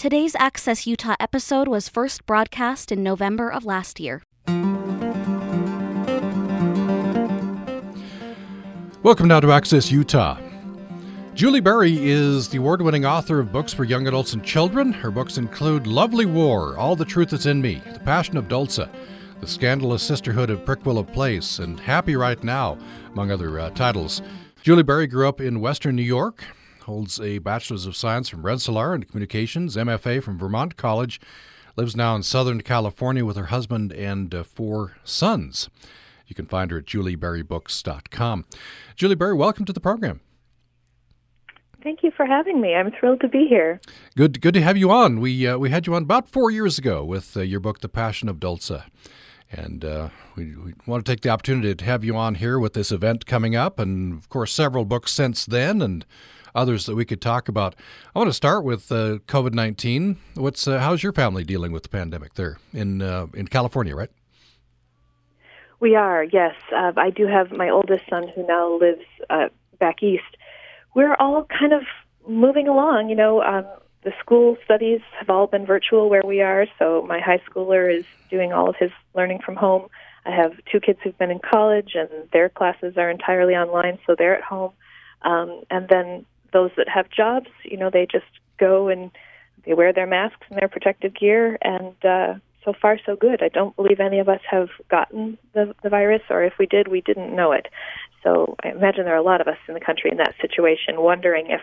Today's Access Utah episode was first broadcast in November of last year. Welcome now to Access Utah. Julie Berry is the award winning author of books for young adults and children. Her books include Lovely War, All the Truth That's in Me, The Passion of Dolssa, The Scandalous Sisterhood of Prickwillow Place, and Happy Right Now, among other uh, titles. Julie Berry grew up in Western New York, holds a Bachelor's of Science from Rensselaer in Communications, MFA from Vermont College, lives now in Southern California with her husband and uh, four sons. You can find her at julieberrybooks.com. Julie Berry, welcome to the program. Thank you for having me. I'm thrilled to be here. Good, good to have you on. We uh, we had you on about four years ago with uh, your book, The Passion of Dolssa, and uh, we, we, want to take the opportunity to have you on here with this event coming up, and of course, several books since then, and others that we could talk about. I want to start with uh, COVID nineteen. What's uh, how's your family dealing with the pandemic there in uh, in California, right? We are, yes. Uh, I do have my oldest son who now lives uh, back east. We're all kind of moving along. You know, um, the school studies have all been virtual where we are, so my high schooler is doing all of his learning from home. I have two kids who've been in college, and their classes are entirely online, so they're at home. Um, and then those that have jobs, you know, they just go and they wear their masks and their protective gear, and uh, so far so good. I don't believe any of us have gotten the, the virus, or if we did, we didn't know it. So I imagine there are a lot of us in the country in that situation, wondering if,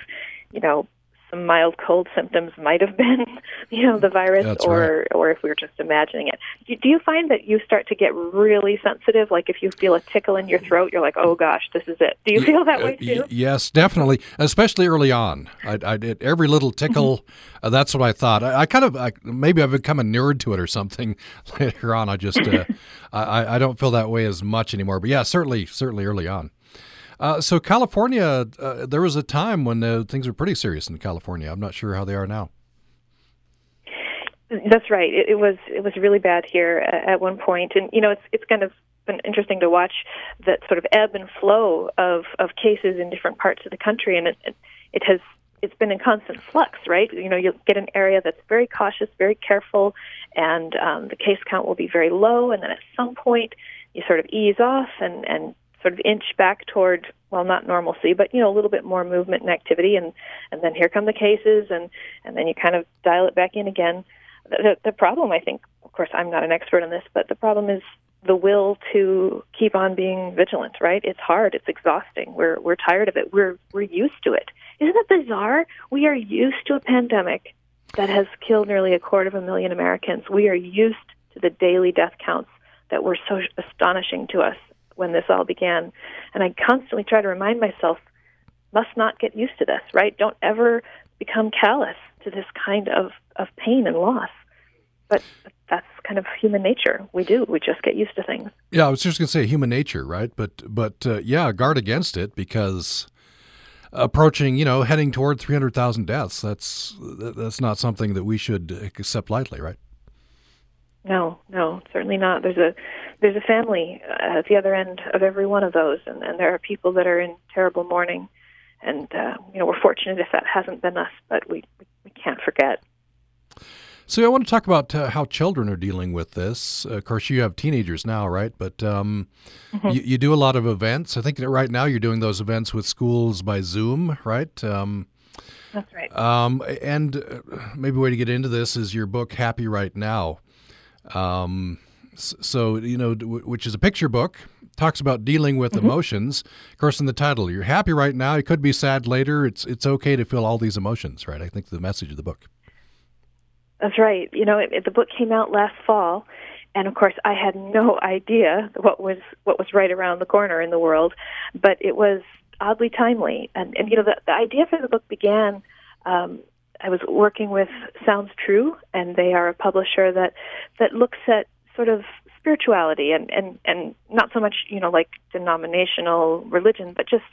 you know, some mild cold symptoms might have been, you know, the virus, That's or right. or if we were just imagining it. Do, you find that you start to get really sensitive? Like if you feel a tickle in your throat, you're like, oh gosh, this is it. Do you feel that Uh, way too? yes, definitely, especially early on. I, I did every little tickle. uh, that's what I thought. I, I kind of I, maybe I've become inured to it or something. Later on, I just uh, I, I don't feel that way as much anymore. But yeah, certainly, certainly early on. Uh, so California, uh, there was a time when uh, things were pretty serious in California. I'm not sure how they are now. That's right. It, it was it was really bad here at, at one point, and you know it's it's kind of been interesting to watch that sort of ebb and flow of of cases in different parts of the country, and it it, it has it's been in constant flux, right? You know, you'll get an area that's very cautious, very careful, and um, the case count will be very low, and then at some point you sort of ease off and and sort of inch back toward well not normalcy but you know a little bit more movement and activity. And and then here come the cases and and then you kind of dial it back in again. The, the problem i think of course i'm not an expert on this but the problem is the will to keep on being vigilant right? It's hard. It's exhausting. We're we're tired of it. We're we're used to it. Isn't it bizarre? We are used to a pandemic that has killed nearly a quarter of a million americans. We are used to the daily death counts that were so astonishing to us when this all began. And I constantly try to remind myself, must not get used to this, right? Don't ever become callous to this kind of, of pain and loss. But that's kind of human nature. We do. We just get used to things. Yeah, I was just going to say human nature, right? But but uh, yeah, guard against it because approaching, you know, heading toward 300,000 deaths, that's that's not something that we should accept lightly, right? No, no, certainly not. There's a there's a family at the other end of every one of those, and, and there are people that are in terrible mourning. And uh, you know, we're fortunate if that hasn't been us, but we we can't forget. So I want to talk about uh, how children are dealing with this. of course, you have teenagers now, right? But um, Mm-hmm. you, you do a lot of events. I think that right now you're doing those events with schools by Zoom, right? Um, That's right. Um, and uh, maybe a way to get into this is your book, Happy Right Now. Um, so, you know, which is a picture book, talks about dealing with emotions. Of course, in the title, you're happy right now. You could be sad later. It's it's okay to feel all these emotions, right? I think the message of the book. That's right. You know, it, it, the book came out last fall, and of course, I had no idea what was what was right around the corner in the world, but it was oddly timely. And, and you know, the, the idea for the book began. Um, I was working with Sounds True, and they are a publisher that that looks at sort of spirituality and and and not so much you know like denominational religion, but just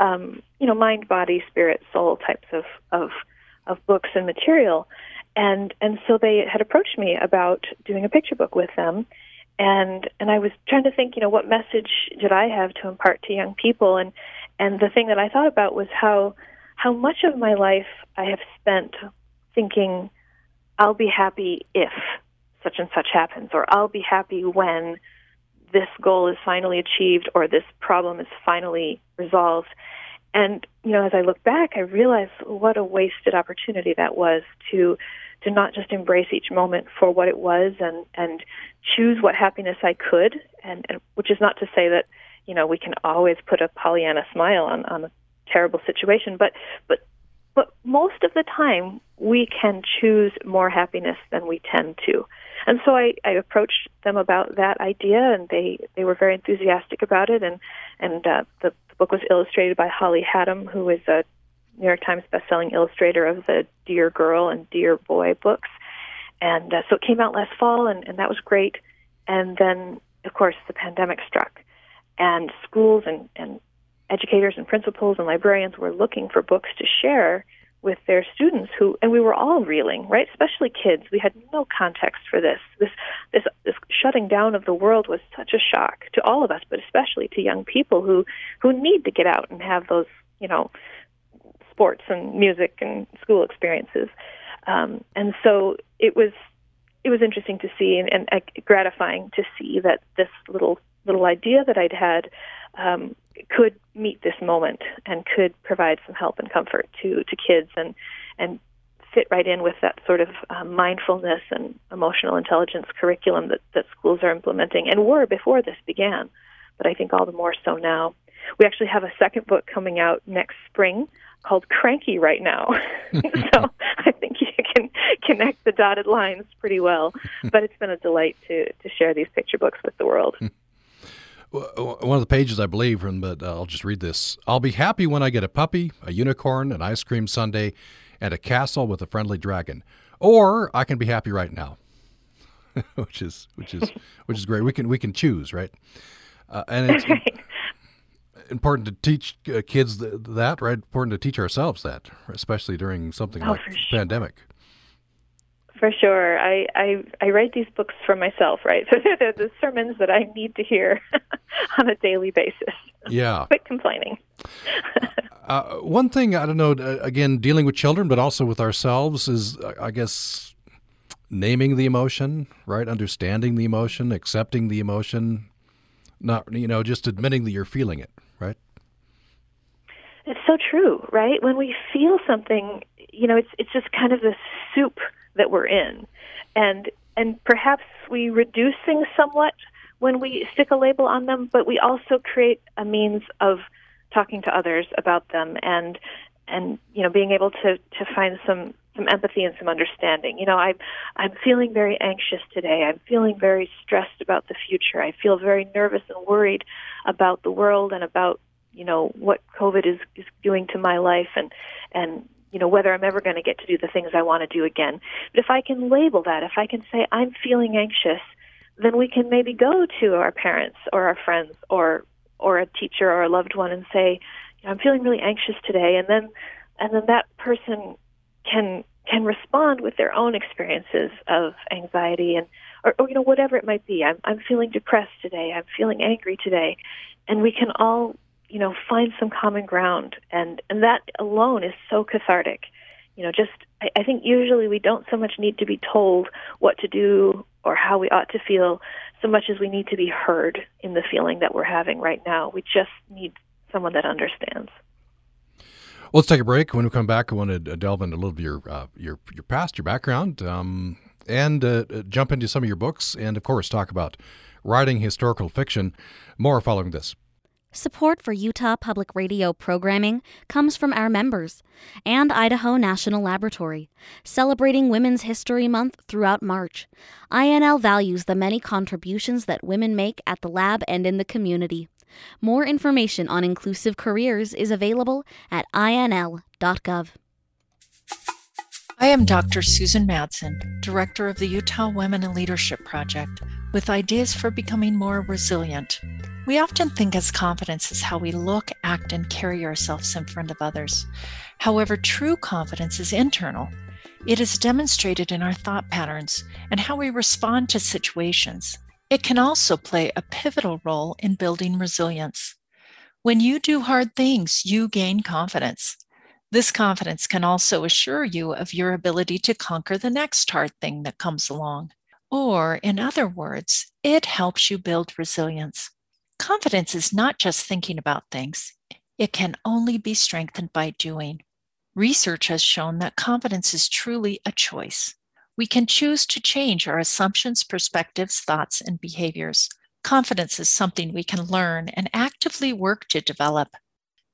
um, you know mind, body, spirit, soul types of of of books and material. And and so they had approached me about doing a picture book with them. And and I was trying to think you know what message did I have to impart to young people? And and the thing that I thought about was how how much of my life I have spent thinking I'll be happy if such and such happens, or I'll be happy when this goal is finally achieved or this problem is finally resolved. And you know, as I look back, I realize what a wasted opportunity that was to to not just embrace each moment for what it was and and choose what happiness I could, and, and which is not to say that you know we can always put a Pollyanna smile on on terrible situation, but but but most of the time we can choose more happiness than we tend to. And so I, I approached them about that idea, and they, they were very enthusiastic about it. And and uh, the, the book was illustrated by Holly Hatam, who is a New York Times bestselling illustrator of the Dear Girl and Dear Boy books. And uh, so it came out last fall, and, and that was great. And then, of course, the pandemic struck, and schools and, and educators and principals and librarians were looking for books to share with their students who and we were all reeling right? Especially kids. We had no context for this. This this this shutting down of the world was such a shock to all of us but especially to young people who who need to get out and have those you know sports and music and school experiences. Um, and so it was it was interesting to see and, and uh, gratifying to see that this little little idea that I'd had um, could meet this moment and could provide some help and comfort to to kids and and fit right in with that sort of um, mindfulness and emotional intelligence curriculum that that schools are implementing and were before this began, but I think all the more so now. We actually have a second book coming out next spring called Cranky right now. so I think you can connect the dotted lines pretty well. But it's been a delight to to share these picture books with the world. One of the pages, I believe, from but uh, I'll just read this. I'll be happy when I get a puppy, a unicorn, an ice cream sundae, and a castle with a friendly dragon. Or I can be happy right now, which is which is which is great. We can we can choose, right? Uh, and it's important to teach uh, kids that, right? Important to teach ourselves that, especially during something oh, like sure. pandemic. For sure. I, I I write these books for myself, right? So they're the sermons that I need to hear on a daily basis. Yeah. Quit complaining. uh, one thing, I don't know, uh, again, dealing with children, but also with ourselves is, I guess, naming the emotion, right? Understanding the emotion, accepting the emotion, not, you know, just admitting that you're feeling it, right? It's so true, right? When we feel something, you know, it's it's just kind of this soup that we're in, and and perhaps we reduce things somewhat when we stick a label on them, but we also create a means of talking to others about them and and you know being able to to find some some empathy and some understanding. You know, I I'm feeling very anxious today. I'm feeling very stressed about the future. I feel very nervous and worried about the world and about you know what COVID is is doing to my life and and you know whether I'm ever going to get to do the things I want to do again. But if I can label that, if I can say I'm feeling anxious, then we can maybe go to our parents or our friends or or a teacher or a loved one and say, I'm feeling really anxious today, and then and then that person can can respond with their own experiences of anxiety and or, or you know whatever it might be. I'm I'm feeling depressed today. I'm feeling angry today, and we can all you know find some common ground and and that alone is so cathartic you know just I, I think usually we don't so much need to be told what to do or how we ought to feel so much as we need to be heard in the feeling that we're having right now we just need someone that understands well, let's take a break. When we come back, I want to delve into a little of your uh, your your past, your background, um, and uh, jump into some of your books, and of course, talk about writing historical fiction. More following this. Support for Utah Public Radio programming comes from our members and Idaho National Laboratory, celebrating Women's History Month throughout March. INL values the many contributions that women make at the lab and in the community. More information on inclusive careers is available at inl.gov. I am Dr. Susan Madsen, Director of the Utah Women in Leadership Project, with ideas for becoming more resilient. We often think as confidence is how we look, act, and carry ourselves in front of others. However, true confidence is internal. It is demonstrated in our thought patterns and how we respond to situations. It can also play a pivotal role in building resilience. When you do hard things, you gain confidence. This confidence can also assure you of your ability to conquer the next hard thing that comes along. Or, in other words, it helps you build resilience. Confidence is not just thinking about things, it can only be strengthened by doing. Research has shown that confidence is truly a choice. We can choose to change our assumptions, perspectives, thoughts, and behaviors. Confidence is something we can learn and actively work to develop.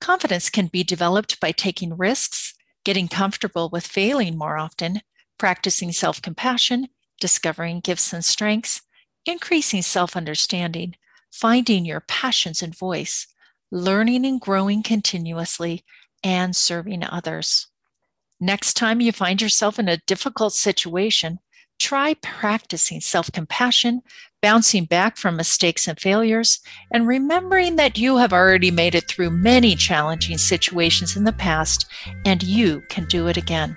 Confidence can be developed by taking risks, getting comfortable with failing more often, practicing self compassion, discovering gifts and strengths, increasing self understanding, finding your passions and voice, learning and growing continuously, and serving others. Next time you find yourself in a difficult situation, try practicing self compassion, bouncing back from mistakes and failures, and remembering that you have already made it through many challenging situations in the past and you can do it again.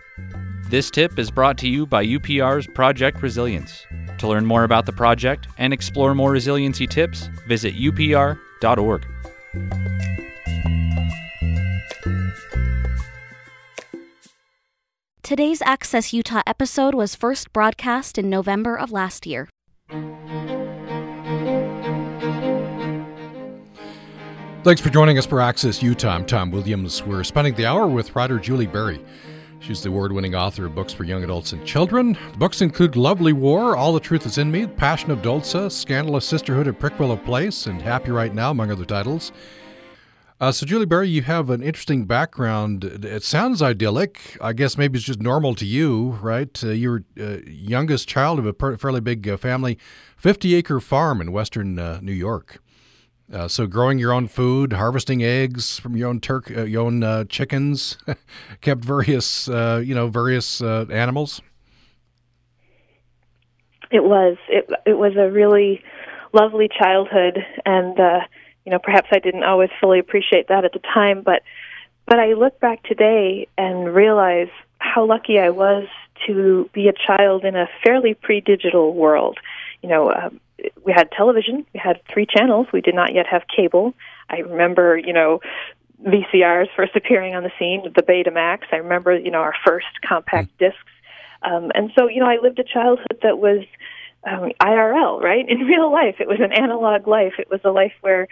This tip is brought to you by UPR's Project Resilience. To learn more about the project and explore more resiliency tips, visit upr.org. Today's Access Utah episode was first broadcast in November of last year. Thanks for joining us for Access Utah. I'm Tom Williams. We're spending the hour with writer Julie Berry. She's the award winning author of books for young adults and children. The books include Lovely War, All the Truth is in Me, Passion of Dolssa, Scandalous Sisterhood at Prickwillow Place, and Happy Right Now, among other titles. Uh, so, Julie Berry, you have an interesting background. It sounds idyllic. I guess maybe it's just normal to you, right? Uh, you're uh, youngest child of a per- fairly big uh, family, 50 acre farm in western uh, New York. Uh, so, growing your own food, harvesting eggs from your own turk, your own chickens, kept various, you know, various animals. It was. It it was a really lovely childhood, and you know, perhaps I didn't always fully appreciate that at the time, but but I look back today and realize how lucky I was to be a child in a fairly pre-digital world. You know, um, we had television, we had three channels, we did not yet have cable. I remember, you know, VCRs first appearing on the scene, the Betamax. I remember, you know, our first compact hmm. discs. Um, and so, you know, I lived a childhood that was um, IRL, right? In real life, it was an analog life. It was a life where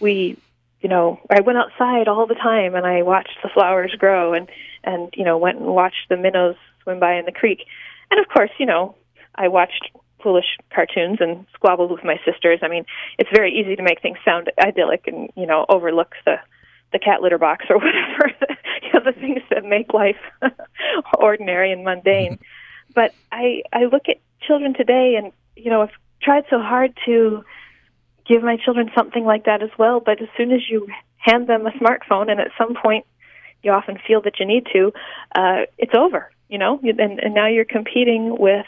we, you know, I went outside all the time and I watched the flowers grow and and you know went and watched the minnows swim by in the creek, and of course, you know, I watched foolish cartoons and squabbled with my sisters. I mean, it's very easy to make things sound idyllic and you know overlook the the cat litter box or whatever, you know, the things that make life ordinary and mundane. But I I look at children today, and you know, I've tried so hard to give my children something like that as well. But as soon as you hand them a smartphone, and at some point you often feel that you need to, uh, it's over. You know, and, and now you're competing with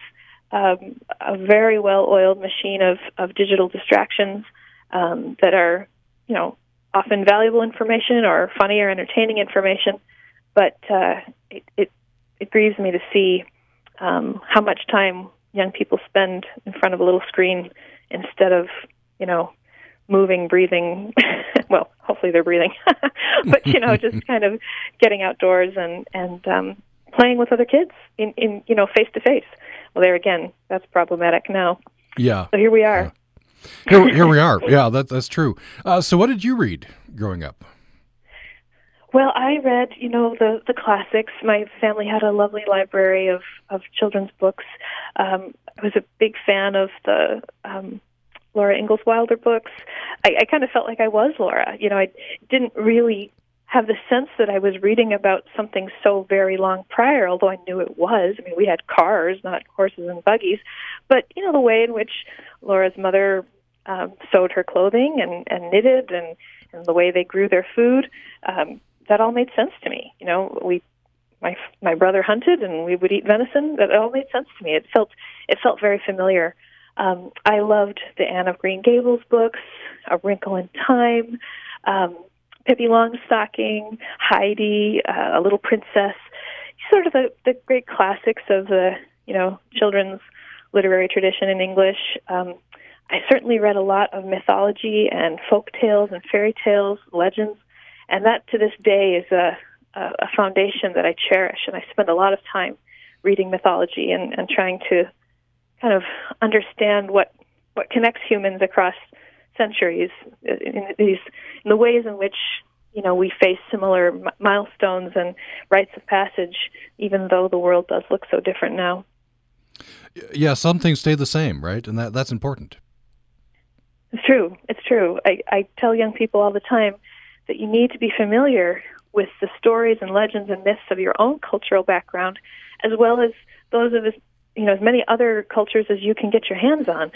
um, a very well-oiled machine of of digital distractions um, that are, you know, often valuable information or funny or entertaining information. But uh, it, it it grieves me to see um, how much time young people spend in front of a little screen instead of, you know, moving, breathing. well, hopefully they're breathing, but you know, just kind of getting outdoors and and um, playing with other kids in in you know face to face. Well, there again, that's problematic now. Yeah. So here we are. Yeah. Here, here we are. Yeah, that, that's true. Uh, so, what did you read growing up? Well, I read, you know, the the classics. My family had a lovely library of of children's books. Um, I was a big fan of the um, Laura Ingalls Wilder books. I, I kind of felt like I was Laura. You know, I didn't really have the sense that I was reading about something so very long prior, although I knew it was. I mean, we had cars, not horses and buggies. But, you know, the way in which Laura's mother um, sewed her clothing and, and knitted and, and the way they grew their food, um, that all made sense to me. You know, we my my brother hunted and we would eat venison. That all made sense to me. It felt it felt very familiar. Um, I loved the Anne of Green Gables books, A Wrinkle in Time, um, Pippi Longstocking, Heidi, uh, A Little Princess. Sort of the, the great classics of the you know children's literary tradition in English. Um, I certainly read a lot of mythology and folk tales and fairy tales, legends and that to this day is a a, foundation that I cherish, and I spend a lot of time reading mythology and, and trying to kind of understand what what connects humans across centuries uh, in these in the ways in which you know we face similar m- milestones and rites of passage, even though the world does look so different now. Yeah, some things stay the same, right? And that that's important. It's true. It's true. I, I tell young people all the time that you need to be familiar with the stories and legends and myths of your own cultural background, as well as those of as you know as many other cultures as you can get your hands on,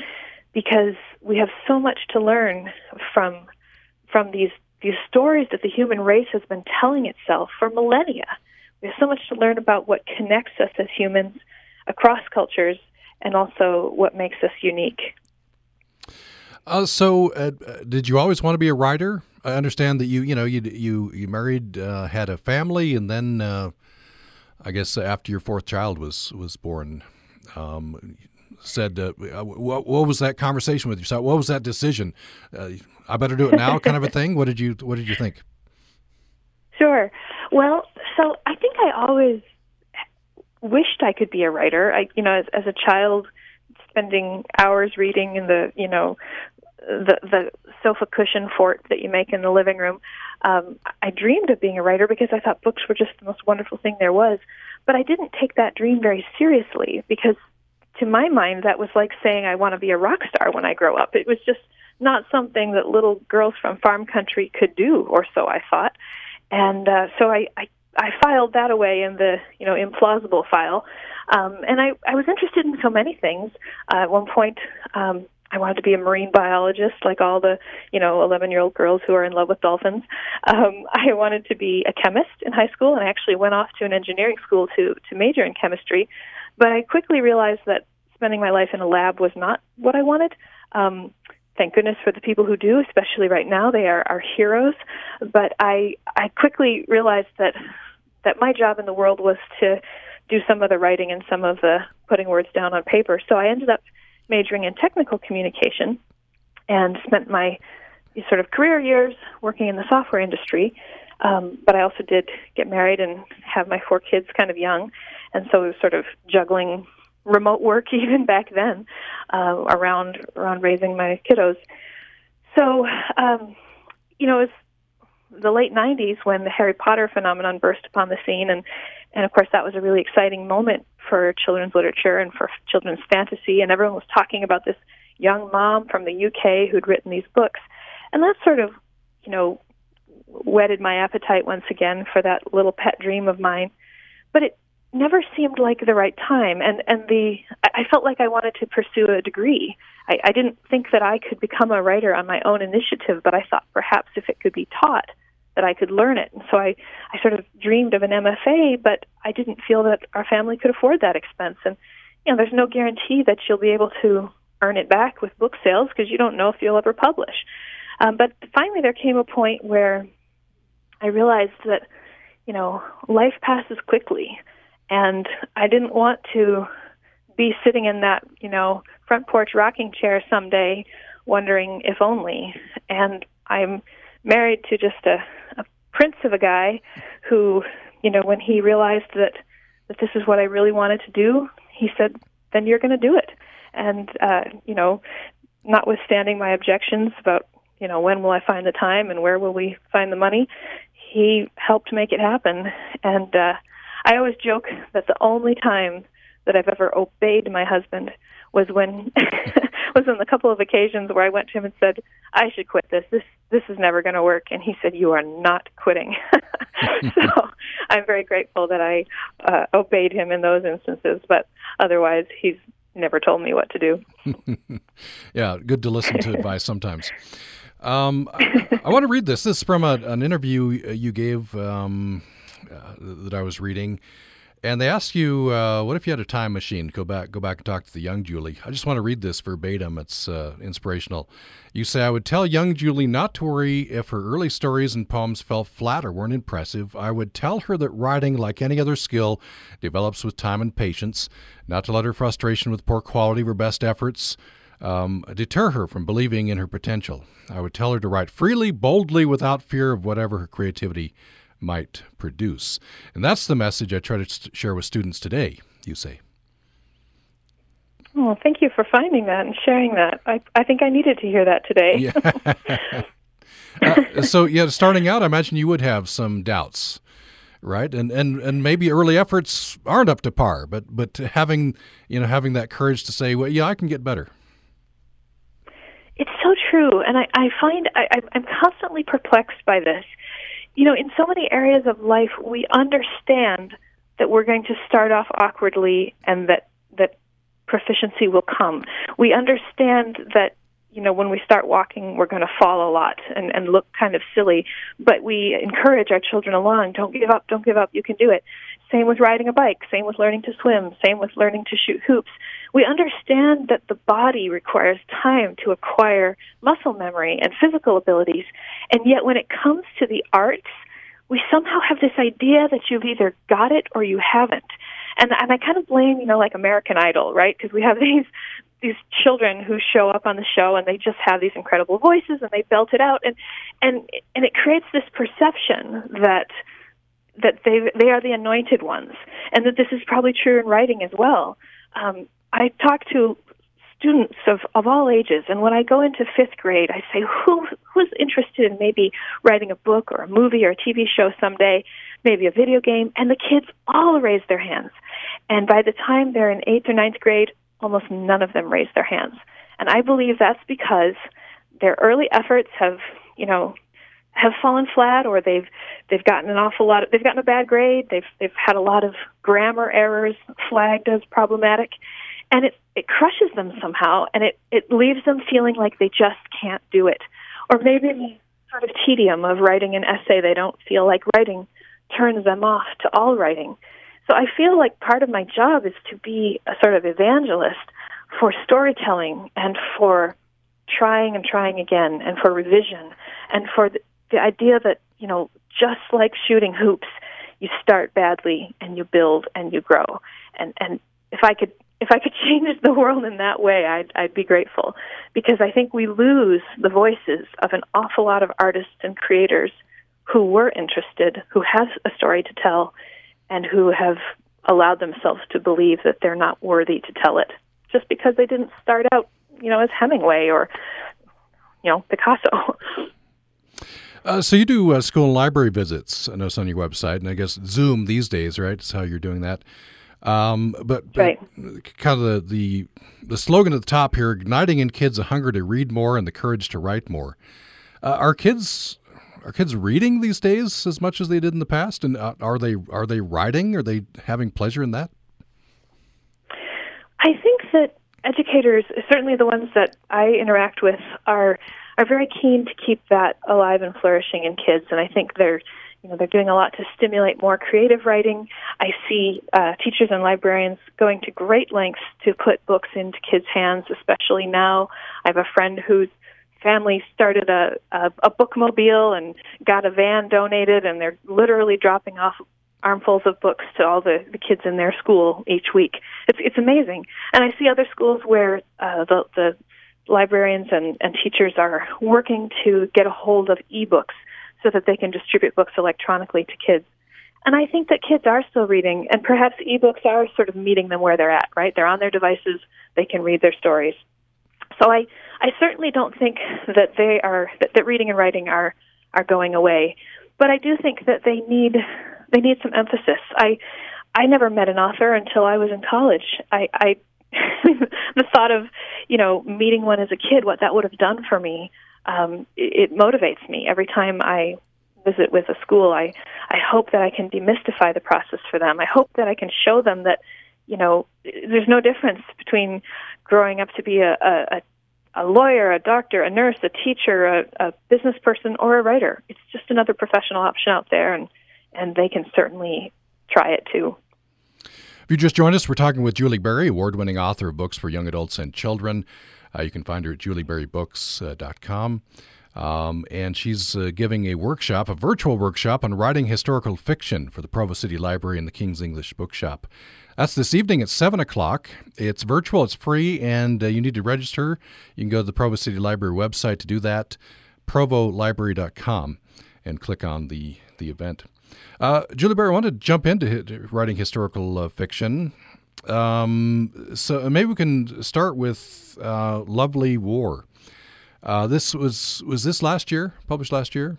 because we have so much to learn from from these these stories that the human race has been telling itself for millennia. We have so much to learn about what connects us as humans across cultures and also what makes us unique. Uh, so, uh, did you always want to be a writer? I understand that you, you know, you you you married, uh, had a family, and then uh, I guess after your fourth child was was born, um, said, uh, what, what, was that conversation with yourself? What was that decision? Uh, I better do it now, kind of a thing. What did you What did you think? Sure. Well, so I think I always wished I could be a writer. I, you know, as, as a child, spending hours reading in the, you know, the the sofa cushion fort that you make in the living room. Um, I dreamed of being a writer because I thought books were just the most wonderful thing there was. But I didn't take that dream very seriously because, to my mind, that was like saying I want to be a rock star when I grow up. It was just not something that little girls from farm country could do, or so I thought. And uh, so I, I I filed that away in the you know implausible file. Um, and I, I was interested in so many things. Uh, at one point, um, I wanted to be a marine biologist, like all the you know 11 year old girls who are in love with dolphins. Um, I wanted to be a chemist in high school, and I actually went off to an engineering school to to major in chemistry. But I quickly realized that spending my life in a lab was not what I wanted. Um, thank goodness for the people who do, especially right now. They are our heroes. But I I quickly realized that that my job in the world was to do some of the writing and some of the putting words down on paper. So I ended up majoring in technical communication and spent my sort of career years working in the software industry. Um, but I also did get married and have my four kids kind of young, and so it was sort of juggling remote work even back then uh, around around raising my kiddos. So, um, you know, it's the late '90s when the Harry Potter phenomenon burst upon the scene, and and of course that was a really exciting moment for children's literature and for children's fantasy, and everyone was talking about this young mom from the UK who'd written these books, and that sort of, you know, whetted my appetite once again for that little pet dream of mine. But it never seemed like the right time, and and the I felt like I wanted to pursue a degree. I, I didn't think that I could become a writer on my own initiative, but I thought perhaps if it could be taught, that I could learn it. And so I, I sort of dreamed of an MFA, but I didn't feel that our family could afford that expense. And, you know, there's no guarantee that you'll be able to earn it back with book sales because you don't know if you'll ever publish. Um, but finally, there came a point where I realized that, you know, life passes quickly. And I didn't want to be sitting in that, you know, front porch rocking chair someday wondering if only. And I'm married to just a, prince of a guy who, you know, when he realized that that this is what I really wanted to do, he said, "Then you're going to do it." And uh, you know, notwithstanding my objections about, you know, when will I find the time and where will we find the money, he helped make it happen. And uh, I always joke that the only time that I've ever obeyed my husband was when was on a couple of occasions where I went to him and said, "I should quit this. This this is never going to work." And he said, "You are not quitting." so I'm very grateful that I uh, obeyed him in those instances. But otherwise, he's never told me what to do. yeah, good to listen to advice sometimes. Um, I, I, want to read this. This is from a, an interview you gave um, uh, that I was reading. And they ask you, uh, what if you had a time machine? Go back, go back and talk to the young Julie. I just want to read this verbatim. It's uh, inspirational. You say, I would tell young Julie not to worry if her early stories and poems fell flat or weren't impressive. I would tell her that writing, like any other skill, develops with time and patience. Not to let her frustration with poor quality of her best efforts um, deter her from believing in her potential. I would tell her to write freely, boldly, without fear of whatever her creativity might produce. And that's the message I try to share with students today, you say. Well, thank you for finding that and sharing that. I, I think I needed to hear that today. Yeah. uh, so, yeah, starting out, I imagine you would have some doubts, right? And and and maybe early efforts aren't up to par, but but having you know having that courage to say, well, yeah, I can get better. It's so true, and I, I find I, I'm constantly perplexed by this. You know, in so many areas of life, we understand that we're going to start off awkwardly and that that proficiency will come. We understand that you know when we start walking we're going to fall a lot and and look kind of silly but we encourage our children along don't give up don't give up you can do it same with riding a bike same with learning to swim same with learning to shoot hoops we understand that the body requires time to acquire muscle memory and physical abilities and yet when it comes to the arts we somehow have this idea that you've either got it or you haven't and and I kind of blame you know like American Idol, right? Because we have these these children who show up on the show and they just have these incredible voices and they belt it out and and and it creates this perception that that they they are the anointed ones and that this is probably true in writing as well. Um, I talk to students of, of all ages and when I go into fifth grade I say who who's interested in maybe writing a book or a movie or a TV show someday maybe a video game, and the kids all raise their hands. And by the time they're in eighth or ninth grade, almost none of them raise their hands. And I believe that's because their early efforts have, you know, have fallen flat or they've they've gotten an awful lot of, they've gotten a bad grade, they've they've had a lot of grammar errors flagged as problematic and it it crushes them somehow and it it leaves them feeling like they just can't do it. Or maybe the sort of tedium of writing an essay they don't feel like writing turns them off to all writing. So I feel like part of my job is to be a sort of evangelist for storytelling and for trying and trying again and for revision and for the, the idea that, you know, just like shooting hoops, you start badly and you build and you grow. And and if I could if I could change the world in that way, I'd, I'd be grateful because I think we lose the voices of an awful lot of artists and creators who were interested, who have a story to tell, and who have allowed themselves to believe that they're not worthy to tell it just because they didn't start out, you know, as Hemingway or, you know, Picasso. Uh, so you do uh, school library visits, I know it's on your website, and I guess Zoom these days, right? Is how you're doing that. Um, but, but right. kind of the, the the slogan at the top here: igniting in kids a hunger to read more and the courage to write more. Uh, are kids are kids reading these days as much as they did in the past? And uh, are they are they writing? Are they having pleasure in that? I think that educators, certainly the ones that I interact with, are are very keen to keep that alive and flourishing in kids, and I think they're you know they're doing a lot to stimulate more creative writing. I see uh, teachers and librarians going to great lengths to put books into kids' hands, especially now. I have a friend whose family started a, a a bookmobile and got a van donated and they're literally dropping off armfuls of books to all the, the kids in their school each week. It's it's amazing. And I see other schools where uh, the the librarians and, and teachers are working to get a hold of ebooks so that they can distribute books electronically to kids. And I think that kids are still reading, and perhaps ebooks are sort of meeting them where they're at, right? They're on their devices, they can read their stories. So I, I certainly don't think that they are that, that reading and writing are are going away, but I do think that they need they need some emphasis. I I never met an author until I was in college. I, I the thought of you know meeting one as a kid, what that would have done for me, um, it, it motivates me every time I visit with a school. I I hope that I can demystify the process for them. I hope that I can show them that you know there's no difference between growing up to be a, a, a lawyer, a doctor, a nurse, a teacher, a, a business person, or a writer. It's just another professional option out there, and and they can certainly try it too. If you just joined us, we're talking with Julie Berry, award winning author of books for young adults and children. Uh, you can find her at julieberrybooks.com. Um, and she's uh, giving a workshop, a virtual workshop on writing historical fiction for the Provo City Library and the King's English Bookshop. That's this evening at 7 o'clock. It's virtual, it's free, and uh, you need to register. You can go to the Provo City Library website to do that, provolibrary.com, and click on the, the event. Uh, Julie Berry, I want to jump into writing historical uh, fiction. Um, so maybe we can start with uh, Lovely War. Uh, this was was this last year, published last year.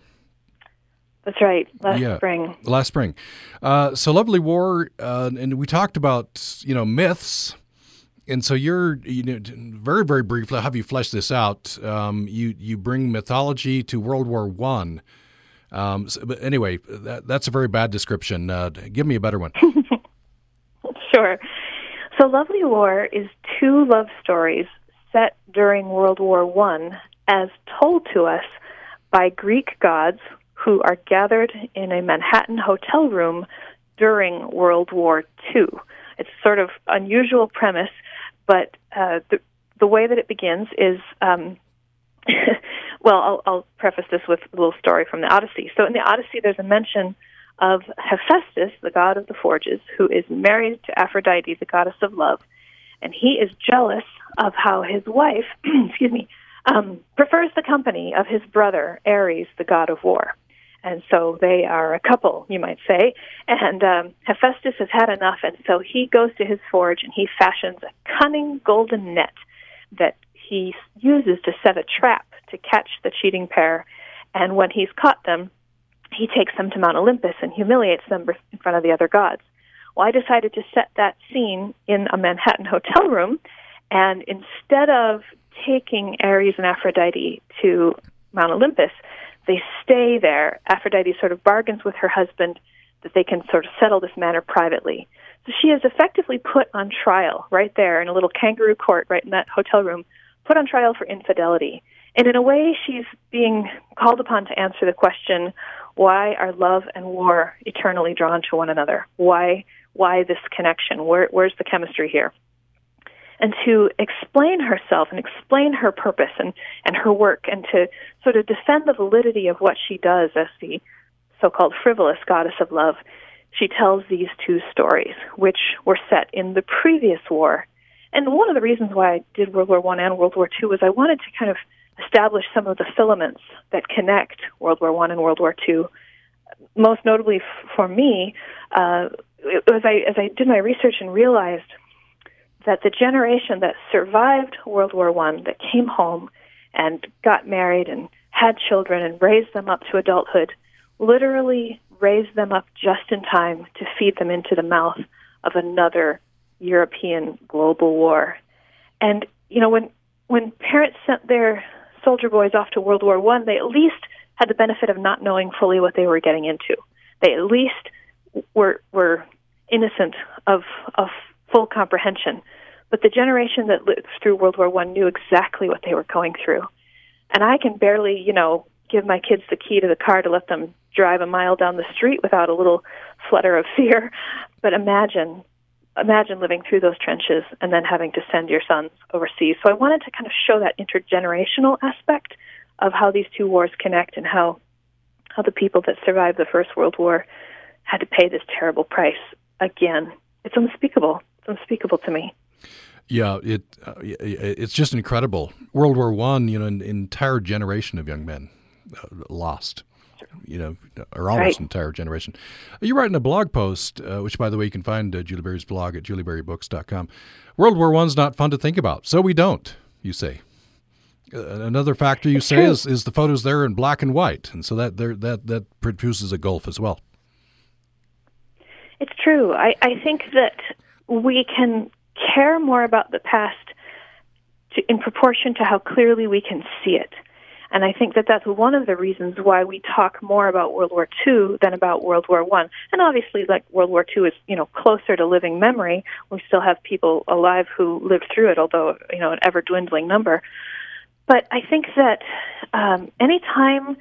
That's right, last yeah, spring. Last spring. Uh, so Lovely War, uh, and we talked about you know myths, and so you're you know very very briefly how have you fleshed this out. Um, you you bring mythology to World War One. Um, so, but anyway, that, that's a very bad description. Uh, give me a better one. sure. So, Lovely War is two love stories set during World War One, as told to us by Greek gods who are gathered in a Manhattan hotel room during World War II. It's sort of unusual premise, but uh, the the way that it begins is um, well, I'll, I'll preface this with a little story from the Odyssey. So in the Odyssey, there's a mention of Hephaestus, the god of the forges, who is married to Aphrodite, the goddess of love, and he is jealous of how his wife, excuse me, um, prefers the company of his brother Ares, the god of war. And so they are a couple, you might say. And um, Hephaestus has had enough, and so he goes to his forge and he fashions a cunning golden net that he uses to set a trap to catch the cheating pair. And when he's caught them, he takes them to Mount Olympus and humiliates them in front of the other gods. Well, I decided to set that scene in a Manhattan hotel room, and instead of taking Ares and Aphrodite to Mount Olympus, they stay there. Aphrodite sort of bargains with her husband that they can sort of settle this matter privately. So she is effectively put on trial right there in a little kangaroo court right in that hotel room put on trial for infidelity. And in a way, she's being called upon to answer the question why are love and war eternally drawn to one another? Why, why this connection? Where, where's the chemistry here? And to explain herself and explain her purpose and, and her work and to sort of defend the validity of what she does as the so called frivolous goddess of love, she tells these two stories, which were set in the previous war and one of the reasons why I did World War One and World War Two was I wanted to kind of establish some of the filaments that connect World War One and World War Two. Most notably f- for me, uh, as I as I did my research and realized that the generation that survived World War One, that came home and got married and had children and raised them up to adulthood, literally raised them up just in time to feed them into the mouth of another European global war. And you know, when when parents sent their soldier boys off to World War One, they at least had the benefit of not knowing fully what they were getting into. They at least were were innocent of of full comprehension. But the generation that lived through World War One knew exactly what they were going through. And I can barely, you know, give my kids the key to the car to let them drive a mile down the street without a little flutter of fear. But imagine imagine living through those trenches and then having to send your sons overseas. So I wanted to kind of show that intergenerational aspect of how these two wars connect and how how the people that survived the First World War had to pay this terrible price again. It's unspeakable. It's unspeakable to me. Yeah, it uh, it's just incredible. World War One, you know, an entire generation of young men uh, lost you know, or almost right. entire generation. You write in a blog post, uh, which, by the way, you can find uh, Julie Berry's blog at julieberrybooks.com. World War One's not fun to think about, so we don't. You say. Uh, another factor you it's say is, is the photos there in black and white, and so that there that that produces a gulf as well. It's true. I, I think that we can care more about the past to, in proportion to how clearly we can see it. And I think that that's one of the reasons why we talk more about World War II than about World War One. And obviously, like World War II is you know closer to living memory. We still have people alive who lived through it, although you know an ever dwindling number. But I think that um, anytime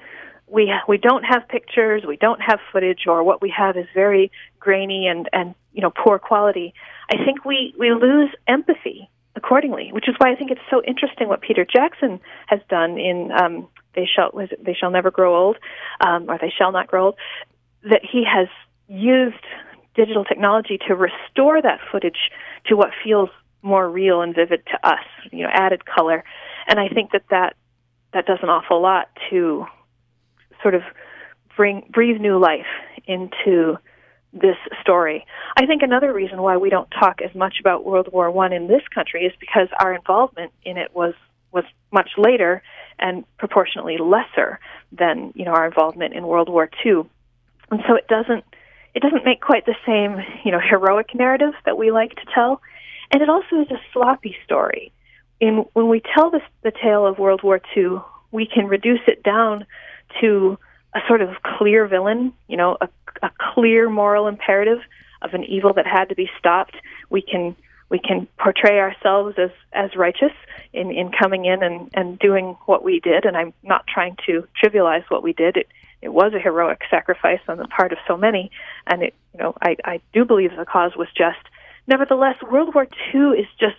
we we don't have pictures, we don't have footage, or what we have is very grainy and and you know poor quality, I think we we lose empathy accordingly, which is why I think it's so interesting what Peter Jackson has done in um, "They Shall They Shall Never Grow Old" um, or "They Shall Not Grow Old." That he has used digital technology to restore that footage to what feels more real and vivid to us. You know, added color, and I think that that that does an awful lot to sort of bring breathe new life into this story. I think another reason why we don't talk as much about World War One in this country is because our involvement in it was was much later and proportionately lesser than you know our involvement in World War Two, and so it doesn't it doesn't make quite the same you know heroic narrative that we like to tell, and it also is a sloppy story. In when we tell this, the tale of World War Two, we can reduce it down to a sort of clear villain, you know, a, a clear moral imperative of an evil that had to be stopped. We can we can portray ourselves as as righteous in in coming in and and doing what we did. And I'm not trying to trivialize what we did. It it was a heroic sacrifice on the part of so many, and it you know I I do believe the cause was just. Nevertheless, World War II is just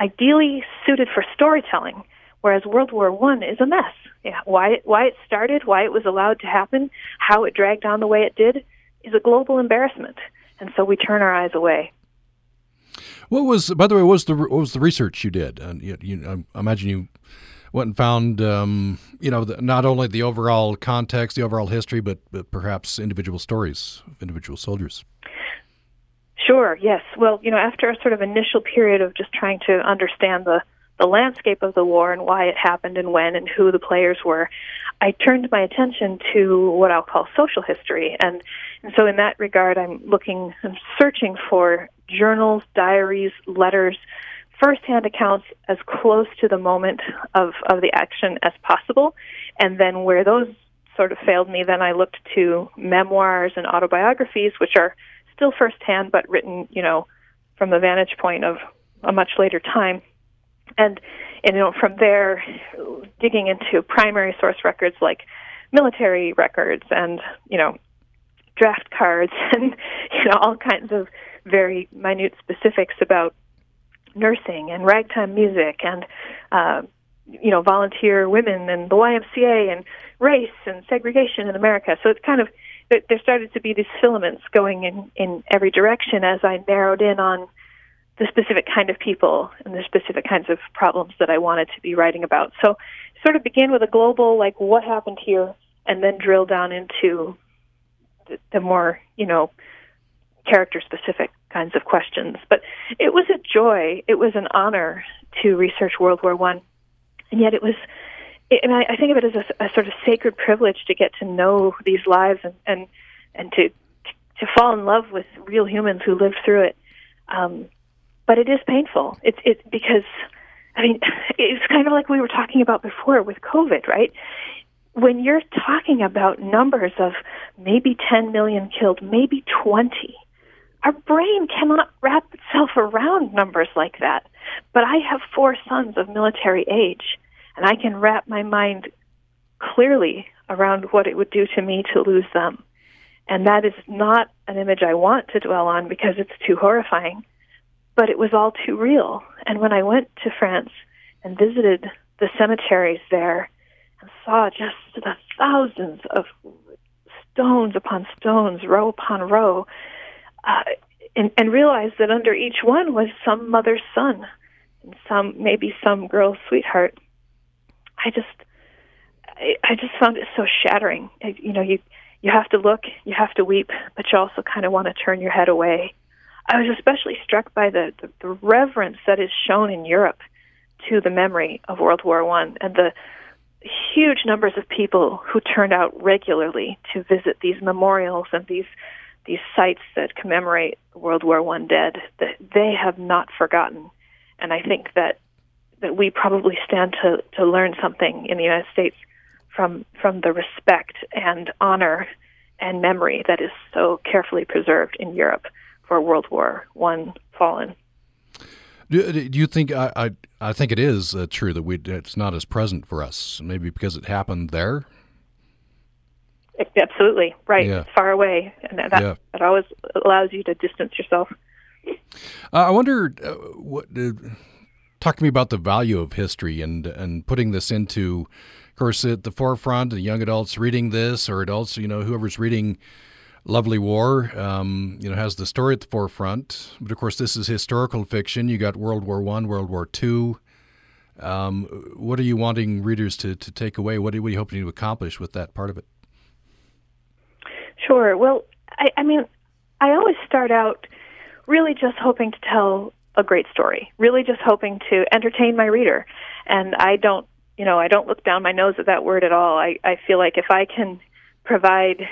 ideally suited for storytelling whereas World War One is a mess. Yeah, why why it started, why it was allowed to happen, how it dragged on the way it did, is a global embarrassment, and so we turn our eyes away. What was, by the way, what was the what was the research you did? And you, you, I imagine you went and found, um, you know, the, not only the overall context, the overall history, but, but perhaps individual stories of individual soldiers. Sure. Yes. Well, you know, after a sort of initial period of just trying to understand the the landscape of the war and why it happened and when and who the players were, I turned my attention to what I'll call social history. And, and so, in that regard, I'm looking, I'm searching for journals, diaries, letters, firsthand accounts as close to the moment of, of the action as possible. And then, where those sort of failed me, then I looked to memoirs and autobiographies, which are still firsthand but written, you know, from the vantage point of a much later time and and you know from there digging into primary source records like military records and you know draft cards and you know all kinds of very minute specifics about nursing and ragtime music and uh, you know volunteer women and the YMCA and race and segregation in America. So it's kind of there started to be these filaments going in in every direction as I narrowed in on the specific kind of people and the specific kinds of problems that I wanted to be writing about. So, sort of begin with a global, like, what happened here, and then drill down into the, the more, you know, character specific kinds of questions. But it was a joy, it was an honor to research World War One, and yet it was. and I, I think of it as a, a sort of sacred privilege to get to know these lives and and and to to fall in love with real humans who lived through it. Um, but it is painful. It's it because I mean it's kind of like we were talking about before with COVID, right? When you're talking about numbers of maybe 10 million killed, maybe 20, our brain cannot wrap itself around numbers like that. But I have four sons of military age, and I can wrap my mind clearly around what it would do to me to lose them. And that is not an image I want to dwell on because it's too horrifying but it was all too real. And when I went to France and visited the cemeteries there and saw just the thousands of stones upon stones, row upon row, uh, and, and realized that under each one was some mother's son and some maybe some girl's sweetheart. I just I, I just found it so shattering. you know, you you have to look, you have to weep, but you also kind of want to turn your head away I was especially struck by the, the, the reverence that is shown in Europe to the memory of World War One and the huge numbers of people who turned out regularly to visit these memorials and these these sites that commemorate World War One dead that they have not forgotten. And I think that that we probably stand to, to learn something in the United States from from the respect and honor and memory that is so carefully preserved in Europe for World War One fallen. Do, do you think I, I, I think it is uh, true that we it's not as present for us? Maybe because it happened there. Absolutely right. Yeah. Far away, and that yeah. that always allows you to distance yourself. Uh, I wonder uh, what. Uh, talk to me about the value of history and and putting this into, of course, at the forefront. The young adults reading this, or adults, you know, whoever's reading Lovely War, um, you know, has the story at the forefront. But of course, this is historical fiction. You got World War One, World War Two. Um, what are you wanting readers to, to take away? What are, what are you hoping to accomplish with that part of it? Sure. Well, I, I mean, I always start out really just hoping to tell a great story, really just hoping to entertain my reader. And I don't, you know, I don't look down my nose at that word at all. I, I feel like if I can provide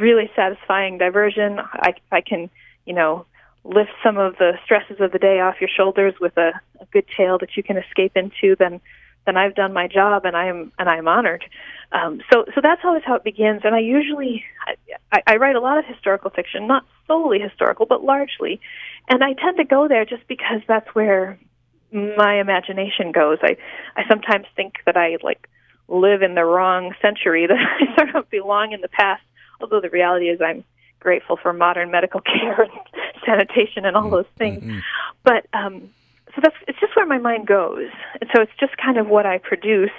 really satisfying diversion, I, I can, you know, lift some of the stresses of the day off your shoulders with a, a good tale that you can escape into, then then I've done my job and I am and I am honored. Um, so so that's always how it begins. And I usually I, I write a lot of historical fiction, not solely historical, but largely, and I tend to go there just because that's where my imagination goes. I I sometimes think that I like live in the wrong century, that I sort of belong in the past. Although the reality is I'm grateful for modern medical care and sanitation and all mm-hmm. those things. Mm-hmm. But um, so that's it's just where my mind goes, and so it's just kind of what I produce,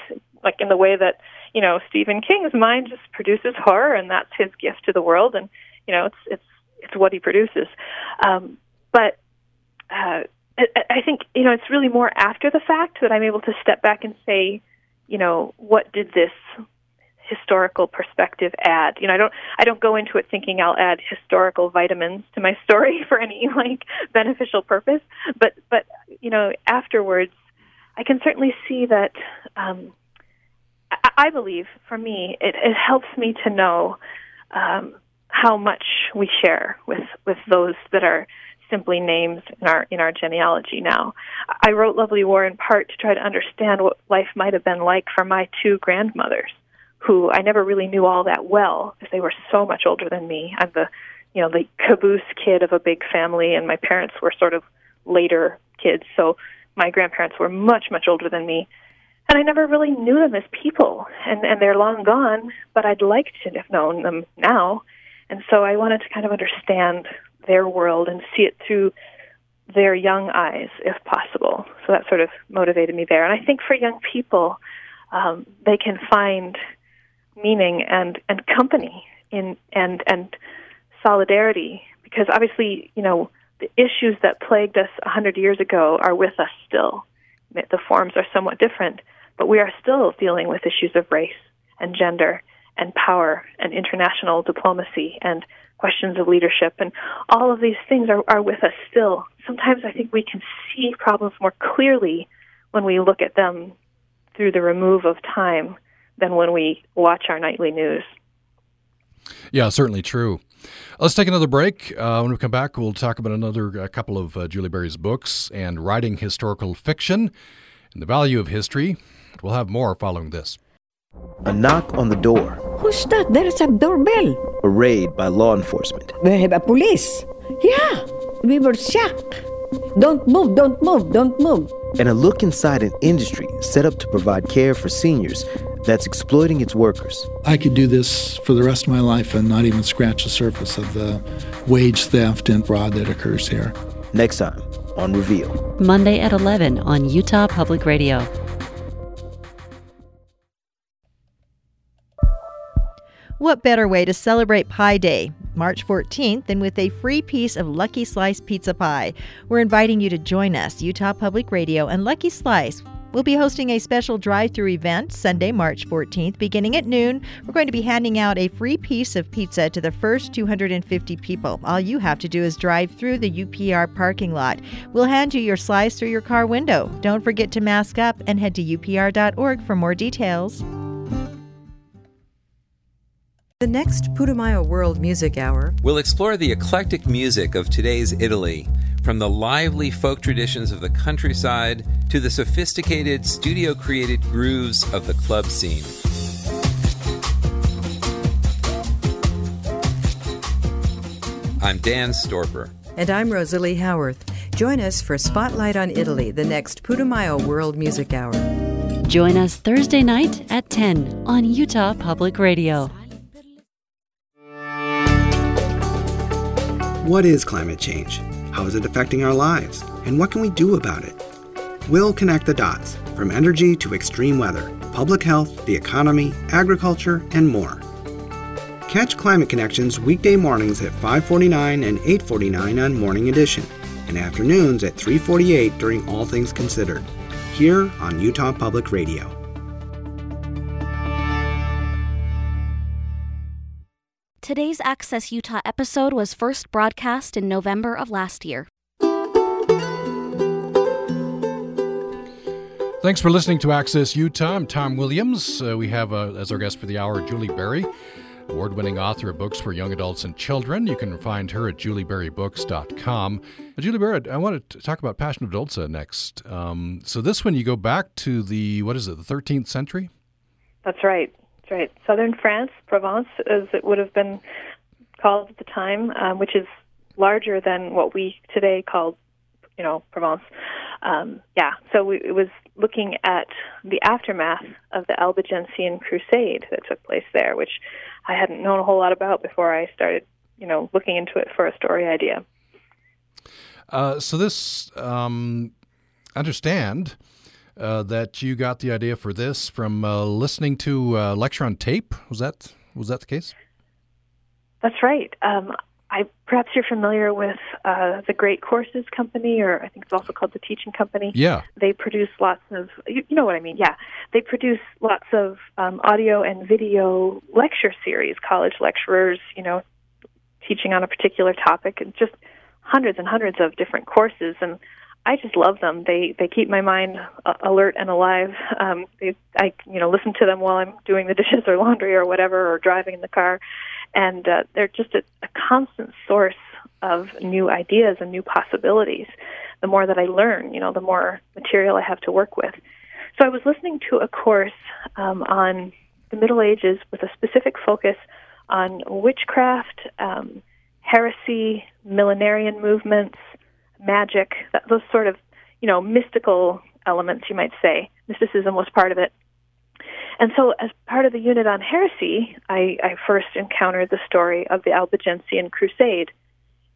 like in the way that you know Stephen King's mind just produces horror, and that's his gift to the world, and you know it's it's it's what he produces. Um, but uh, I, I think you know it's really more after the fact that I'm able to step back and say, you know, what did this historical perspective add. You know, I don't I don't go into it thinking I'll add historical vitamins to my story for any like beneficial purpose. But but you know, afterwards, I can certainly see that. Um, I, believe, for me, it, it helps me to know um, how much we share with with those that are simply names in our in our genealogy now. I wrote Lovely War in part to try to understand what life might have been like for my two grandmothers who I never really knew all that well because they were so much older than me. I'm the, you know, the caboose kid of a big family, and my parents were sort of later kids. So my grandparents were much, much older than me. And I never really knew them as people, and, and they're long gone, but I'd like to have known them now. And so I wanted to kind of understand their world and see it through their young eyes, if possible. So that sort of motivated me there. And I think for young people, um, they can find meaning and and company in and and solidarity because obviously you know the issues that plagued us a hundred years ago are with us still. The forms are somewhat different, but we are still dealing with issues of race and gender and power and international diplomacy and questions of leadership and all of these things are, are with us still. Sometimes I think we can see problems more clearly when we look at them through the remove of time than when we watch our nightly news. Yeah, certainly true. Let's take another break. Uh, when we come back, we'll talk about another a couple of uh, Julie Berry's books and writing historical fiction and the value of history. We'll have more following this. A knock on the door. Who's that? There's a doorbell. A raid by law enforcement. We have a police. Yeah, we were shocked. Don't move, don't move, don't move. And a look inside an industry set up to provide care for seniors that's exploiting its workers. I could do this for the rest of my life and not even scratch the surface of the wage theft and fraud that occurs here. Next time on Reveal. Monday at 11 on Utah Public Radio. What better way to celebrate Pie Day, March 14th, than with a free piece of Lucky Slice pizza pie? We're inviting you to join us, Utah Public Radio and Lucky Slice We'll be hosting a special drive through event Sunday, March 14th, beginning at noon. We're going to be handing out a free piece of pizza to the first 250 people. All you have to do is drive through the UPR parking lot. We'll hand you your slice through your car window. Don't forget to mask up and head to upr.org for more details. The next Putumayo World Music Hour will explore the eclectic music of today's Italy. From the lively folk traditions of the countryside to the sophisticated studio created grooves of the club scene. I'm Dan Storper. And I'm Rosalie Howarth. Join us for Spotlight on Italy, the next Putumayo World Music Hour. Join us Thursday night at 10 on Utah Public Radio. What is climate change? How is it affecting our lives? And what can we do about it? We'll connect the dots from energy to extreme weather, public health, the economy, agriculture, and more. Catch Climate Connections weekday mornings at 5:49 and 8:49 on Morning Edition, and afternoons at 3:48 during All Things Considered, here on Utah Public Radio. Today's Access Utah episode was first broadcast in November of last year. Thanks for listening to Access Utah. I'm Tom Williams. Uh, we have uh, as our guest for the hour Julie Berry, award winning author of books for young adults and children. You can find her at julieberrybooks.com. Uh, Julie Berry, I want to talk about Passion of Dolssa next. Um, so, this one you go back to the, what is it, the 13th century? That's right. Right. Southern France, Provence, as it would have been called at the time, um, which is larger than what we today call, you know, Provence. Um, yeah, so we, it was looking at the aftermath of the Albigensian Crusade that took place there, which I hadn't known a whole lot about before I started, you know, looking into it for a story idea. Uh, so this, um, understand uh, that you got the idea for this from uh, listening to a uh, lecture on tape. Was that was that the case? That's right. Um, I perhaps you're familiar with uh, the Great Courses Company, or I think it's also called the Teaching Company. Yeah, they produce lots of you, you know what I mean. Yeah, they produce lots of um, audio and video lecture series. College lecturers, you know, teaching on a particular topic, and just hundreds and hundreds of different courses. And I just love them. They they keep my mind uh, alert and alive. Um, they, I you know listen to them while I'm doing the dishes or laundry or whatever, or driving in the car and uh, they're just a, a constant source of new ideas and new possibilities. The more that I learn, you know, the more material I have to work with. So I was listening to a course um, on the Middle Ages with a specific focus on witchcraft, um, heresy, millenarian movements, magic, those sort of, you know, mystical elements, you might say. Mysticism was part of it. And so, as part of the unit on heresy, I, I first encountered the story of the Albigensian Crusade.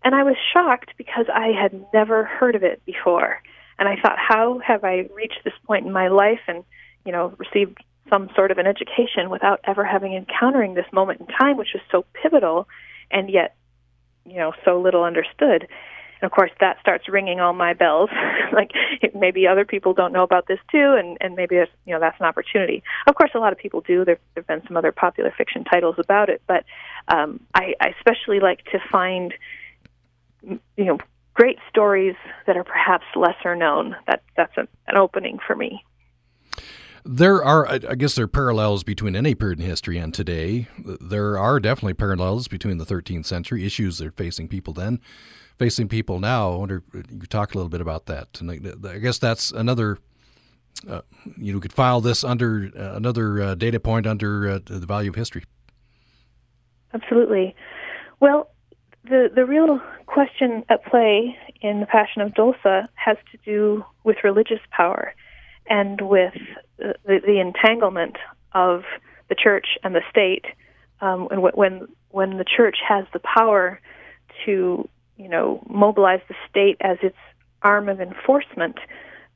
And I was shocked because I had never heard of it before. And I thought, how have I reached this point in my life and, you know, received some sort of an education without ever having encountering this moment in time, which was so pivotal and yet, you know, so little understood. And of course, that starts ringing all my bells. like maybe other people don't know about this too, and and maybe it's, you know that's an opportunity. Of course, a lot of people do. There have been some other popular fiction titles about it, but um, I, I especially like to find you know great stories that are perhaps lesser known. That that's an, an opening for me. There are, I guess, there are parallels between any period in history and today. There are definitely parallels between the 13th century issues they're facing people then facing people now. I wonder you talk a little bit about that. And I, guess that's another. Uh, you could file this under uh, another uh, data point under uh, the value of history. Absolutely. Well, the the real question at play in the Passion of Dolssa has to do with religious power and with the, the entanglement of the church and the state. Um, and when when the church has the power to you know, mobilize the state as its arm of enforcement,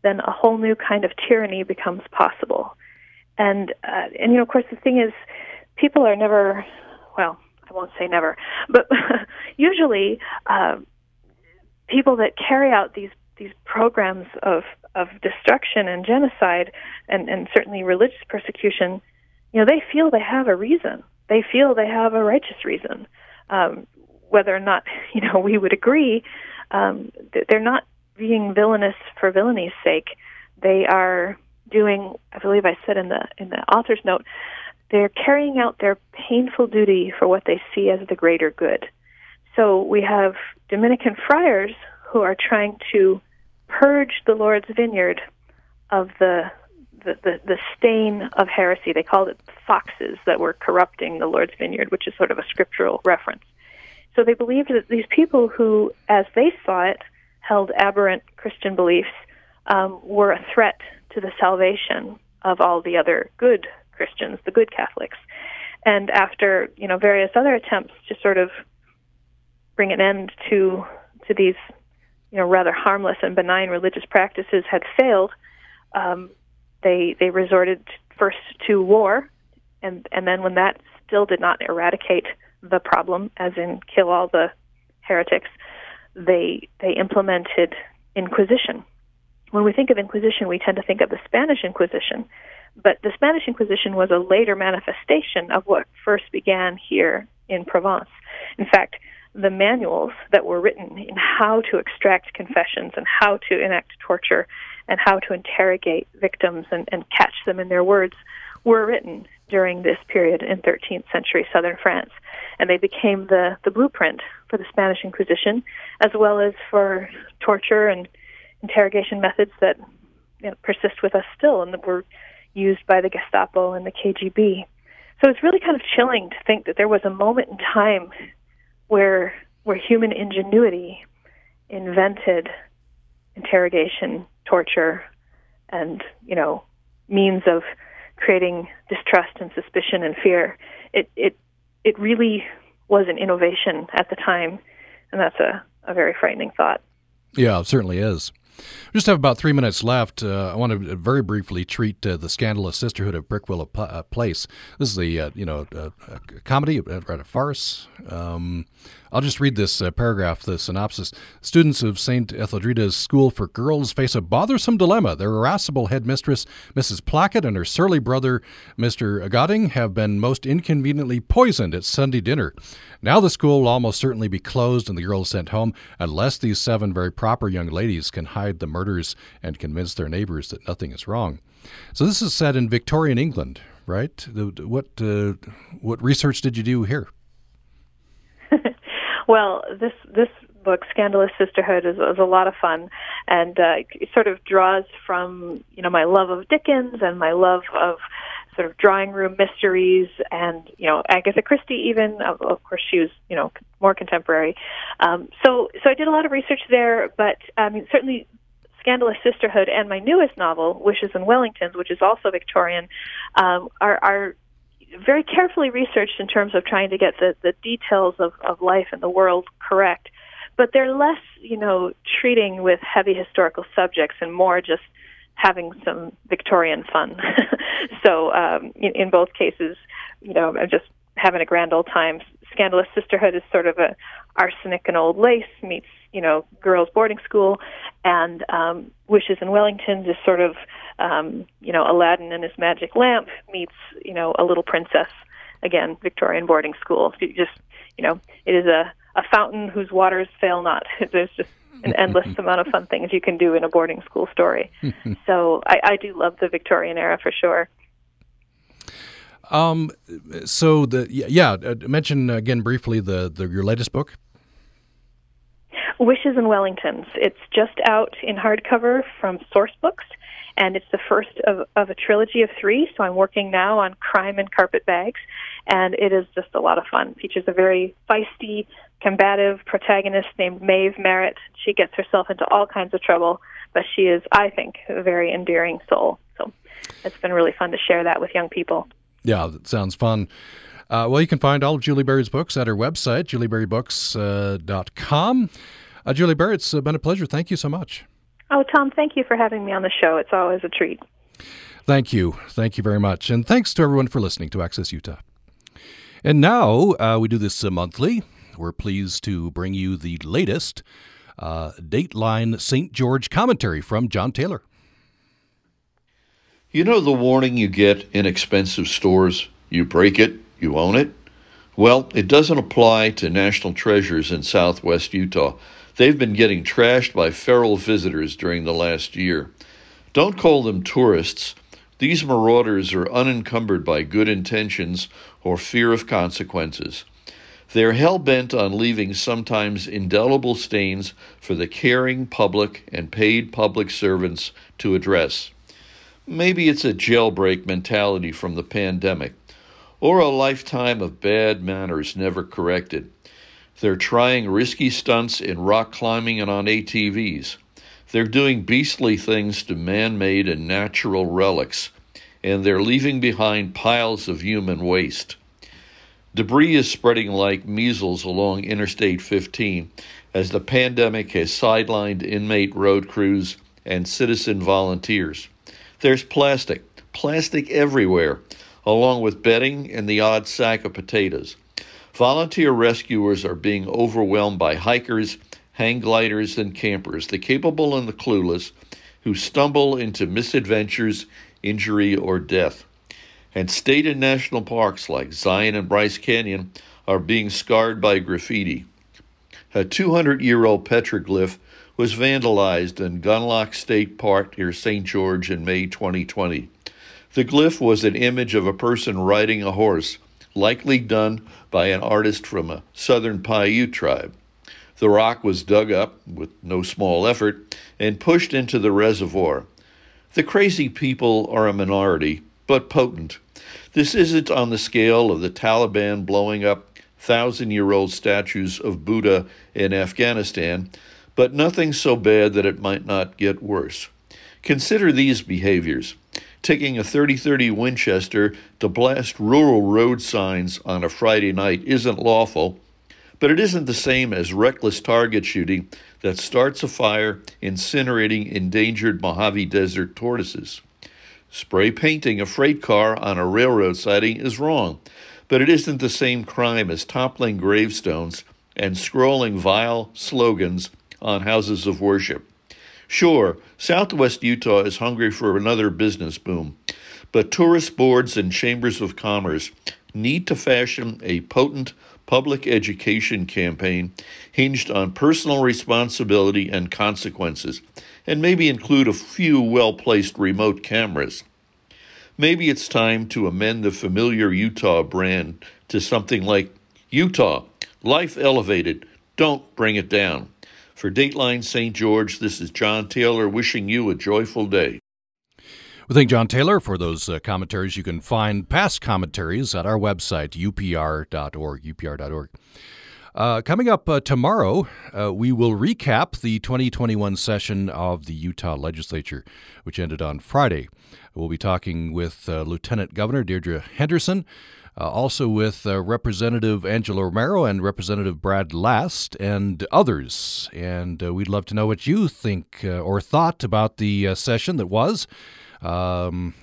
then a whole new kind of tyranny becomes possible. And uh, and you know, of course, the thing is, people are never, well, I won't say never, but usually, uh, people that carry out these these programs of of destruction and genocide, and and certainly religious persecution, you know, they feel they have a reason. They feel they have a righteous reason. Um, whether or not you know we would agree, um, they're not being villainous for villainy's sake. They are doing, I believe I said in the in the author's note, they're carrying out their painful duty for what they see as the greater good. So we have Dominican friars who are trying to purge the Lord's vineyard of the the, the, the stain of heresy. They called it foxes that were corrupting the Lord's vineyard, which is sort of a scriptural reference. So they believed that these people who, as they saw it, held aberrant Christian beliefs um, were a threat to the salvation of all the other good Christians, the good Catholics. And after you know various other attempts to sort of bring an end to to these you know rather harmless and benign religious practices had failed, um, they they resorted first to war, and and then when that still did not eradicate the problem, as in kill all the heretics, they they implemented inquisition, when we think of Inquisition, we tend to think of the Spanish Inquisition, but the Spanish Inquisition was a later manifestation of what first began here in Provence. In fact, the manuals that were written in how to extract confessions and how to enact torture and how to interrogate victims and, and catch them in their words were written during this period in 13th century southern France. And they became the, the blueprint for the Spanish Inquisition, as well as for torture and interrogation methods that you know, persist with us still and that were used by the Gestapo and the KGB. So it's really kind of chilling to think that there was a moment in time where where human ingenuity invented interrogation, torture, and you know means of creating distrust and suspicion and fear. It it it really was an innovation at the time, and that's a, a very frightening thought. Yeah, it certainly is. We just have about three minutes left. Uh, I want to very briefly treat uh, the scandalous sisterhood of Prickwillow uh, Place. This is the uh, you know a comedy, a, a farce. Um, I'll just read this uh, paragraph, the synopsis. Students of St. Etheldreda's School for Girls face a bothersome dilemma. Their irascible headmistress, Mrs. Plackett, and her surly brother, Mr. Godding, have been most inconveniently poisoned at Sunday dinner. Now the school will almost certainly be closed and the girls sent home unless these seven very proper young ladies can hide the murders and convince their neighbors that nothing is wrong. So this is set in Victorian England, right? What uh, what research did you do here? Well, this this book, Scandalous Sisterhood, is, is a lot of fun, and uh, it sort of draws from you know my love of Dickens and my love of sort of drawing room mysteries, and you know Agatha Christie. Even of, of course, she was you know more contemporary. Um, so so I did a lot of research there, but I mean certainly Scandalous Sisterhood and my newest novel, Wishes and Wellingtons, which is also Victorian, um, are, are very carefully researched in terms of trying to get the, the details of, of life and the world correct. But they're less, you know, treating with heavy historical subjects and more just having some Victorian fun. so um, in, in both cases, you know, I'm just having a grand old time. Scandalous Sisterhood is sort of a arsenic and old lace meets you know girls boarding school, and um, Wishes in Wellingtons is sort of um, you know Aladdin and his magic lamp meets you know a little princess again Victorian boarding school. So just you know it is a a fountain whose waters fail not. There's just an endless amount of fun things you can do in a boarding school story. so I, I do love the Victorian era for sure. Um, so the yeah, uh, mention again briefly the, the your latest book. Wishes and Wellingtons. It's just out in hardcover from Source Books, and it's the first of, of a trilogy of three. So I'm working now on Crime and Carpetbags, and it is just a lot of fun. It features a very feisty, combative protagonist named Maeve Merritt. She gets herself into all kinds of trouble, but she is, I think, a very endearing soul. So it's been really fun to share that with young people. Yeah, that sounds fun. Uh, well, you can find all of Julie Berry's books at her website, julieberrybooks.com. Uh, Julie Berry, it's been a pleasure. Thank you so much. Oh, Tom, thank you for having me on the show. It's always a treat. Thank you. Thank you very much. And thanks to everyone for listening to Access Utah. And now uh, we do this uh, monthly. We're pleased to bring you the latest uh, Dateline St. George commentary from John Taylor. You know the warning you get in expensive stores? You break it, you own it? Well, it doesn't apply to national treasures in southwest Utah. They've been getting trashed by feral visitors during the last year. Don't call them tourists. These marauders are unencumbered by good intentions or fear of consequences. They're hell bent on leaving sometimes indelible stains for the caring public and paid public servants to address. Maybe it's a jailbreak mentality from the pandemic, or a lifetime of bad manners never corrected. They're trying risky stunts in rock climbing and on ATVs. They're doing beastly things to man made and natural relics, and they're leaving behind piles of human waste. Debris is spreading like measles along Interstate 15 as the pandemic has sidelined inmate road crews and citizen volunteers. There's plastic, plastic everywhere, along with bedding and the odd sack of potatoes. Volunteer rescuers are being overwhelmed by hikers, hang gliders, and campers, the capable and the clueless, who stumble into misadventures, injury, or death. And state and national parks like Zion and Bryce Canyon are being scarred by graffiti. A 200 year old petroglyph was vandalized in Gunlock State Park near St. George in May 2020. The glyph was an image of a person riding a horse, likely done by an artist from a southern Paiute tribe. The rock was dug up with no small effort and pushed into the reservoir. The crazy people are a minority, but potent. This isn't on the scale of the Taliban blowing up thousand year old statues of Buddha in Afghanistan, but nothing so bad that it might not get worse. Consider these behaviors taking a 30 30 Winchester to blast rural road signs on a Friday night isn't lawful, but it isn't the same as reckless target shooting that starts a fire incinerating endangered Mojave Desert tortoises. Spray painting a freight car on a railroad siding is wrong, but it isn't the same crime as toppling gravestones and scrolling vile slogans on houses of worship. Sure, Southwest Utah is hungry for another business boom, but tourist boards and chambers of commerce need to fashion a potent public education campaign hinged on personal responsibility and consequences, and maybe include a few well placed remote cameras. Maybe it's time to amend the familiar Utah brand to something like Utah, life elevated, don't bring it down. For Dateline St. George, this is John Taylor wishing you a joyful day. We thank John Taylor for those uh, commentaries. You can find past commentaries at our website, upr.org, upr.org. Uh, coming up uh, tomorrow, uh, we will recap the 2021 session of the Utah legislature, which ended on Friday. We'll be talking with uh, Lieutenant Governor Deirdre Henderson, uh, also with uh, Representative Angela Romero and Representative Brad Last and others. And we'd love to know what you think or thought about the session that was um,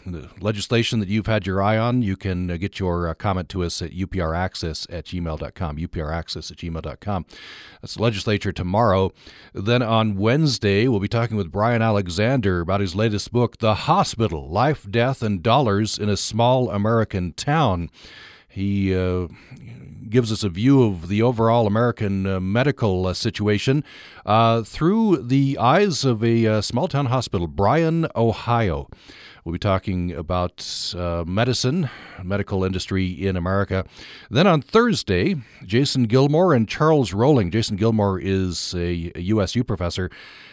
legislation that you've had your eye on, you can uh, get your uh, comment to us at upraccess at gmail.com, upraccess at gmail.com. That's the legislature tomorrow. Then on Wednesday, we'll be talking with Brian Alexander about his latest book, The Hospital Life, Death, and Dollars in a Small American Town. He uh, gives us a view of the overall American uh, medical uh, situation uh, through the eyes of a uh, small town hospital, Bryan, Ohio. We'll be talking about uh, medicine, medical industry in America. Then on Thursday, Jason Gilmore and Charles Rowling. Jason Gilmore is a USU professor.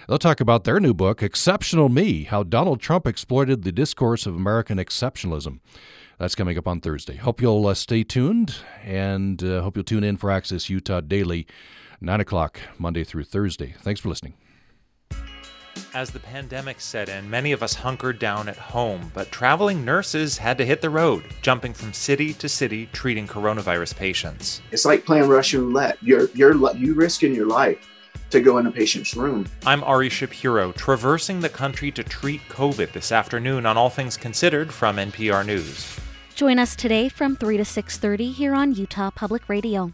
They'll talk about their new book, Exceptional Me How Donald Trump Exploited the Discourse of American Exceptionalism. That's coming up on Thursday. Hope you'll uh, stay tuned and uh, hope you'll tune in for Access Utah Daily, 9 o'clock, Monday through Thursday. Thanks for listening. As the pandemic set in, many of us hunkered down at home, but traveling nurses had to hit the road, jumping from city to city treating coronavirus patients. It's like playing Russian roulette. You're, you're, you risking your life to go in a patient's room. I'm Ari Shapiro, traversing the country to treat COVID this afternoon on All Things Considered from NPR News. Join us today from 3 to 6:30 here on Utah Public Radio.